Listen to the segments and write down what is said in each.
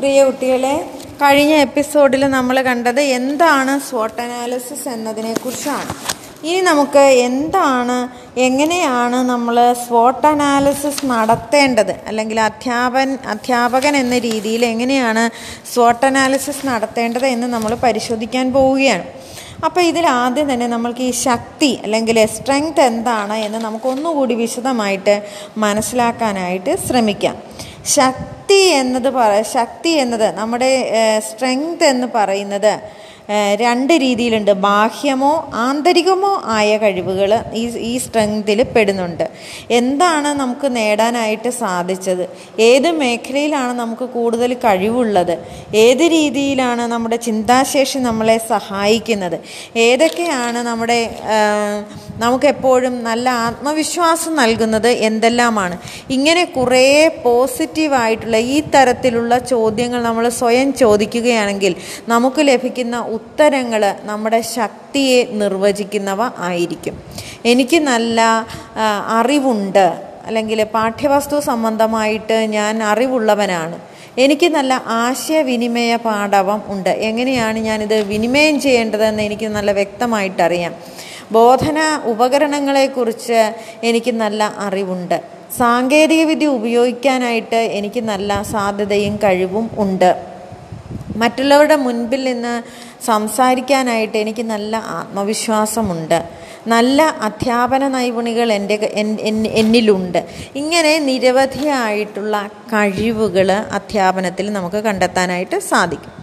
പ്രിയ കുട്ടികളെ കഴിഞ്ഞ എപ്പിസോഡിൽ നമ്മൾ കണ്ടത് എന്താണ് സ്വോട്ട് അനാലിസിസ് എന്നതിനെക്കുറിച്ചാണ് ഇനി നമുക്ക് എന്താണ് എങ്ങനെയാണ് നമ്മൾ സ്വോട്ട് അനാലിസിസ് നടത്തേണ്ടത്? അല്ലെങ്കിൽ അധ്യാപൻ അധ്യാപകൻ എന്ന രീതിയിൽ എങ്ങനെയാണ് സ്വോട്ട് അനാലിസിസ് നടത്തേണ്ടത് എന്ന് നമ്മൾ പരിശോധിക്കാൻ പോവുകയാണ്. അപ്പോൾ ഇതിൽ ആദ്യം തന്നെ നമ്മൾക്ക് ഈ ശക്തി അല്ലെങ്കിൽ സ്ട്രെങ്ത് എന്താണ് എന്ന് നമുക്ക് ഒന്നുകൂടി വിശദമായിട്ട് മനസ്സിലാക്കാനായിട്ട് ശ്രമിക്കാം. ശക്തി എന്നത് ശക്തി എന്നത് നമ്മുടെ സ്ട്രെങ്ത് എന്ന് പറയുന്നത് രണ്ട് രീതിയിലുണ്ട്. ബാഹ്യമോ ആന്തരികമോ ആയ കഴിവുകൾ ഈ ഈ സ്ട്രെങ്തിൽ പെടുന്നുണ്ട്. എന്താണ് നമുക്ക് നേടാനായിട്ട് സാധിച്ചത്? ഏത് മേഖലയിലാണ് നമുക്ക് കൂടുതൽ കഴിവുള്ളത്? ഏത് രീതിയിലാണ് നമ്മുടെ ചിന്താശേഷി നമ്മളെ സഹായിക്കുന്നത്? ഏതൊക്കെയാണ് നമ്മുടെ നമുക്കെപ്പോഴും നല്ല ആത്മവിശ്വാസം നൽകുന്നത് എന്തെല്ലാമാണ്? ഇങ്ങനെ കുറേ പോസിറ്റീവായിട്ടുള്ള ഈ തരത്തിലുള്ള ചോദ്യങ്ങൾ നമ്മൾ സ്വയം ചോദിക്കുകയാണെങ്കിൽ നമുക്ക് ലഭിക്കുന്ന ഉത്തരങ്ങൾ നമ്മുടെ ശക്തിയെ നിർവചിക്കുന്നവ ആയിരിക്കും. എനിക്ക് നല്ല അറിവുണ്ട്. അല്ലെങ്കിൽ പാഠ്യവസ്തു സംബന്ധമായിട്ട് ഞാൻ അറിവുള്ളവനാണ്. എനിക്ക് നല്ല ആശയവിനിമയ പാഠവം ഉണ്ട്. എങ്ങനെയാണ് ഞാനിത് വിനിമയം ചെയ്യേണ്ടതെന്ന് എനിക്ക് നല്ല വ്യക്തമായിട്ടറിയാം. ബോധന ഉപകരണങ്ങളെക്കുറിച്ച് എനിക്ക് നല്ല അറിവുണ്ട്. സാങ്കേതികവിദ്യ ഉപയോഗിക്കാനായിട്ട് എനിക്ക് നല്ല സാധ്യതയും കഴിവും ഉണ്ട്. മറ്റുള്ളവരുടെ മുൻപിൽ നിന്ന് സംസാരിക്കാനായിട്ട് എനിക്ക് നല്ല ആത്മവിശ്വാസമുണ്ട്. നല്ല അധ്യാപന നൈപുണികൾ എന്റെ എന്നിലുണ്ട്. ഇങ്ങനെ നിരവധിയായിട്ടുള്ള കഴിവുകൾ അധ്യാപനത്തിൽ നമുക്ക് കണ്ടെത്താനായിട്ട് സാധിക്കും.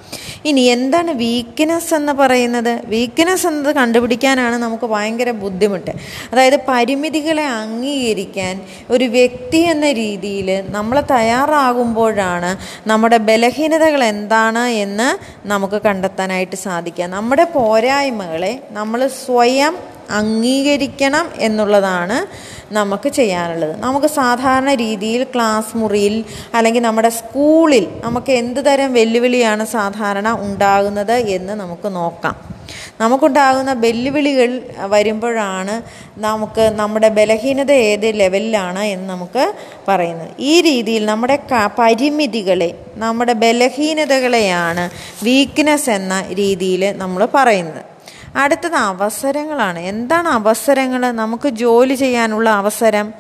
ഇനി എന്താണ് വീക്ക്നെസ് എന്ന് പറയുന്നത്? വീക്ക്നെസ് എന്നത് കണ്ടുപിടിക്കാനാണ് നമുക്ക് ഭയങ്കര ബുദ്ധിമുട്ട്. അതായത് പരിമിതികളെ അംഗീകരിക്കാൻ ഒരു വ്യക്തി എന്ന രീതിയിൽ നമ്മൾ തയ്യാറാകുമ്പോഴാണ് നമ്മുടെ ബലഹീനതകൾ എന്താണ് എന്ന് നമുക്ക് കണ്ടെത്താനായിട്ട് സാധിക്കുക. നമ്മുടെ പോരായ്മകളെ നമ്മൾ സ്വയം അംഗീകരിക്കണം എന്നുള്ളതാണ് നമുക്ക് ചെയ്യാനുള്ളത്. നമുക്ക് സാധാരണ രീതിയിൽ ക്ലാസ് മുറിയിൽ അല്ലെങ്കിൽ നമ്മുടെ സ്കൂളിൽ നമുക്ക് എന്ത് തരം വെല്ലുവിളിയാണ് സാധാരണ ഉണ്ടാകുന്നത് എന്ന് നമുക്ക് നോക്കാം. നമുക്കുണ്ടാകുന്ന വെല്ലുവിളികൾ വരുമ്പോഴാണ് നമുക്ക് നമ്മുടെ ബലഹീനത ഏത് ലെവലിലാണ് എന്ന് നമുക്ക് പറയുന്നത്. ഈ രീതിയിൽ നമ്മുടെ പരിമിതികളെ നമ്മുടെ ബലഹീനതകളെയാണ് വീക്ക്നെസ് എന്ന രീതിയിൽ നമ്മൾ പറയുന്നത്. അടുത്തത് അവസരങ്ങളാണ്. എന്താണ് അവസരങ്ങൾ? നമുക്ക് ജോലി ചെയ്യാനുള്ള അവസരം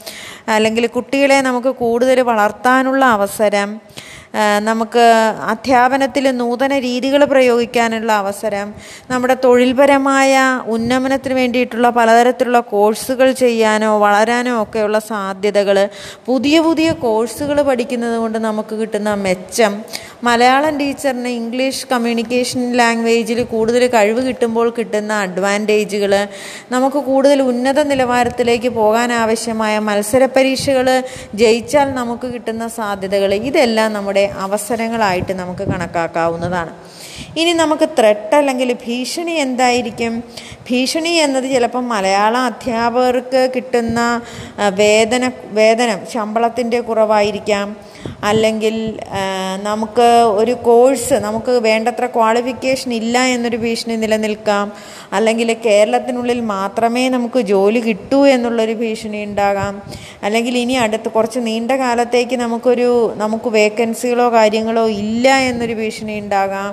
അല്ലെങ്കിൽ കുട്ടികളെ നമുക്ക് കൂടുതൽ വളർത്താനുള്ള അവസരം നമുക്ക് അധ്യാപനത്തിൽ നൂതന രീതികൾ പ്രയോഗിക്കാനുള്ള അവസരം നമ്മുടെ തൊഴിൽപരമായ ഉന്നമനത്തിന് വേണ്ടിയിട്ടുള്ള പലതരത്തിലുള്ള കോഴ്സുകൾ ചെയ്യാനോ വളരാനോ ഒക്കെയുള്ള സാധ്യതകൾ പുതിയ പുതിയ കോഴ്സുകൾ പഠിക്കുന്നത് കൊണ്ട് നമുക്ക് കിട്ടുന്ന മെച്ചം മലയാളം ടീച്ചറിന് ഇംഗ്ലീഷ് കമ്മ്യൂണിക്കേഷൻ ലാംഗ്വേജിൽ കൂടുതൽ കഴിവ് കിട്ടുമ്പോൾ കിട്ടുന്ന അഡ്വാന്റേജുകൾ നമുക്ക് കൂടുതൽ ഉന്നത നിലവാരത്തിലേക്ക് പോകാൻ ആവശ്യമായ മത്സര പരീക്ഷകൾ ജയിച്ചാൽ നമുക്ക് കിട്ടുന്ന സാധ്യതകൾ ഇതെല്ലാം നമ്മുടെ അവസരങ്ങളായിട്ട് നമുക്ക് കണക്കാക്കാവുന്നതാണ്. ഇനി നമുക്ക് ത്രെട്ട് അല്ലെങ്കിൽ ഭീഷണി എന്തായിരിക്കും? ഭീഷണി എന്നത് ചിലപ്പം മലയാള അധ്യാപകർക്ക് കിട്ടുന്ന വേതന വേതനം ശമ്പളത്തിന്റെ കുറവായിരിക്കാം. അല്ലെങ്കിൽ നമുക്ക് ഒരു കോഴ്സ് നമുക്ക് വേണ്ടത്ര ക്വാളിഫിക്കേഷൻ ഇല്ല എന്നൊരു ഭീഷണി നിലനിൽക്കാം. അല്ലെങ്കിൽ കേരളത്തിനുള്ളിൽ മാത്രമേ നമുക്ക് ജോലി കിട്ടൂ എന്നുള്ളൊരു ഭീഷണി ഉണ്ടാകാം. അല്ലെങ്കിൽ ഇനി അടുത്ത് കുറച്ച് നീണ്ട കാലത്തേക്ക് നമുക്കൊരു നമുക്ക് വേക്കൻസികളോ കാര്യങ്ങളോ ഇല്ല എന്നൊരു ഭീഷണി ഉണ്ടാകാം.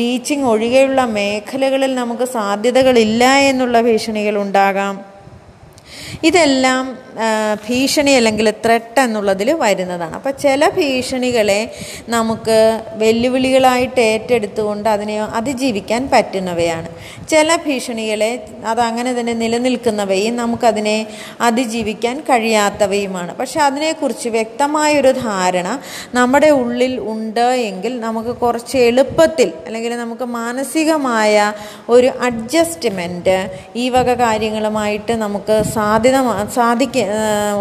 ടീച്ചിങ് ഒഴികെയുള്ള മേഖലകളിൽ നമുക്ക് സാധ്യതകളില്ല എന്നുള്ള ഭീഷണികൾ ഉണ്ടാകാം. ഇതെല്ലാം ഭീഷണി അല്ലെങ്കിൽ ത്രെട്ട് എന്നുള്ളതിൽ വരുന്നതാണ്. അപ്പോൾ ചില ഭീഷണികളെ നമുക്ക് വെല്ലുവിളികളായിട്ട് ഏറ്റെടുത്തുകൊണ്ട് അതിനെ അതിജീവിക്കാൻ പറ്റുന്നവയാണ്. ചില ഭീഷണികളെ അതങ്ങനെ തന്നെ നിലനിൽക്കുന്നവയും നമുക്കതിനെ അതിജീവിക്കാൻ കഴിയാത്തവയുമാണ്. പക്ഷെ അതിനെക്കുറിച്ച് വ്യക്തമായൊരു ധാരണ നമ്മുടെ ഉള്ളിൽ ഉണ്ട് എങ്കിൽ നമുക്ക് കുറച്ച് എളുപ്പത്തിൽ അല്ലെങ്കിൽ നമുക്ക് മാനസികമായ ഒരു അഡ്ജസ്റ്റ്മെന്റ് ഈ വക കാര്യങ്ങളുമായിട്ട് നമുക്ക് സാധ്യത സാധിക്ക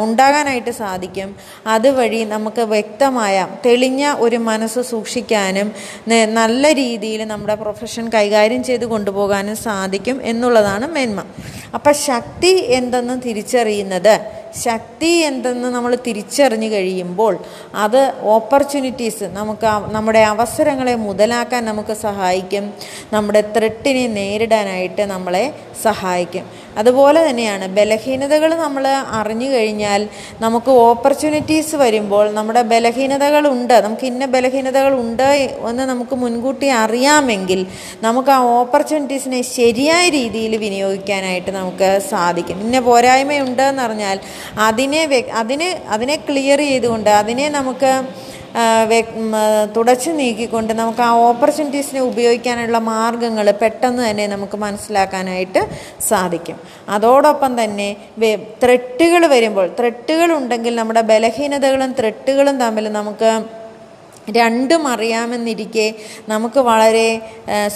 ഉണ്ടാകാനായിട്ട് സാധിക്കും. അതുവഴി നമുക്ക് വ്യക്തമായ തെളിഞ്ഞ ഒരു മനസ്സ് സൂക്ഷിക്കാനും നല്ല രീതിയിൽ നമ്മുടെ പ്രൊഫഷൻ കൈകാര്യം ചെയ്ത് കൊണ്ടുപോകാനും സാധിക്കും എന്നുള്ളതാണ് മേന്മ. അപ്പം ശക്തി എന്തെന്ന് തിരിച്ചറിയുന്നത്? ശക്തി എന്തെന്ന് നമ്മൾ തിരിച്ചറിഞ്ഞു കഴിയുമ്പോൾ അത് ഓപ്പർച്യൂണിറ്റീസ് നമുക്ക് നമ്മുടെ അവസരങ്ങളെ മുതലാക്കാൻ നമുക്ക് സഹായിക്കും. നമ്മുടെ ത്രെട്ടിനെ നേരിടാനായിട്ട് നമ്മളെ സഹായിക്കും. അതുപോലെ തന്നെയാണ് ബലഹീനതകൾ നമ്മൾ അറിഞ്ഞു കഴിഞ്ഞാൽ നമുക്ക് ഓപ്പർച്യൂണിറ്റീസ് വരുമ്പോൾ നമ്മുടെ ബലഹീനതകളുണ്ട് നമുക്ക് ഇന്ന ബലഹീനതകളുണ്ട് എന്ന് നമുക്ക് മുൻകൂട്ടി അറിയാമെങ്കിൽ നമുക്ക് ആ ഓപ്പർച്യൂണിറ്റീസിനെ ശരിയായ രീതിയിൽ വിനിയോഗിക്കാനായിട്ട് നമുക്ക് സാധിക്കും. ഇന്ന പോരായ്മയുണ്ട് എന്നറിഞ്ഞാൽ അതിനെ അതിനെ അതിന് ക്ലിയർ ചെയ്തുകൊണ്ട് അതിനെ നമുക്ക് തുടച്ചു നീക്കിക്കൊണ്ട് നമുക്ക് ആ ഓപ്പർച്യൂണിറ്റീസിനെ ഉപയോഗിക്കാനുള്ള മാർഗങ്ങൾ പെട്ടെന്ന് തന്നെ നമുക്ക് മനസ്സിലാക്കാനായിട്ട് സാധിക്കും. അതോടൊപ്പം തന്നെ ത്രെട്ടുകൾ വരുമ്പോൾ ത്രെട്ടുകൾ ഉണ്ടെങ്കിൽ നമ്മുടെ ബലഹീനതകളും ത്രെട്ടുകളും തമ്മിൽ നമുക്ക് രണ്ടും അറിയാമെന്നിരിക്കെ നമുക്ക് വളരെ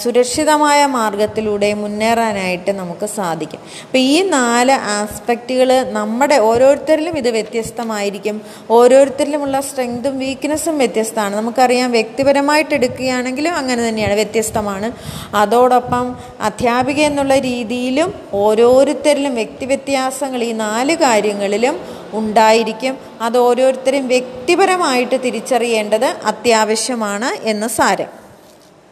സുരക്ഷിതമായ മാർഗത്തിലൂടെ മുന്നേറാനായിട്ട് നമുക്ക് സാധിക്കും. അപ്പം ഈ നാല് ആസ്പെക്റ്റുകൾ നമ്മുടെ ഓരോരുത്തരിലും ഇത് വ്യത്യസ്തമായിരിക്കും. ഓരോരുത്തരിലുമുള്ള സ്ട്രെങ്തും വീക്ക്നെസ്സും വ്യത്യസ്തമാണ്. നമുക്കറിയാം വ്യക്തിപരമായിട്ട് എടുക്കുകയാണെങ്കിലും അങ്ങനെ തന്നെയാണ് വ്യത്യസ്തമാണ്. അതോടൊപ്പം അധ്യാപിക എന്നുള്ള രീതിയിലും ഓരോരുത്തരിലും വ്യക്തി വ്യത്യാസങ്ങൾ ഈ നാല് കാര്യങ്ങളിലും ഉണ്ടായിരിക്കും. അത് ഓരോരുത്തരും വ്യക്തിപരമായിട്ട് തിരിച്ചറിയേണ്ടത് അത്യാവശ്യമാണ് എന്ന് സാരം.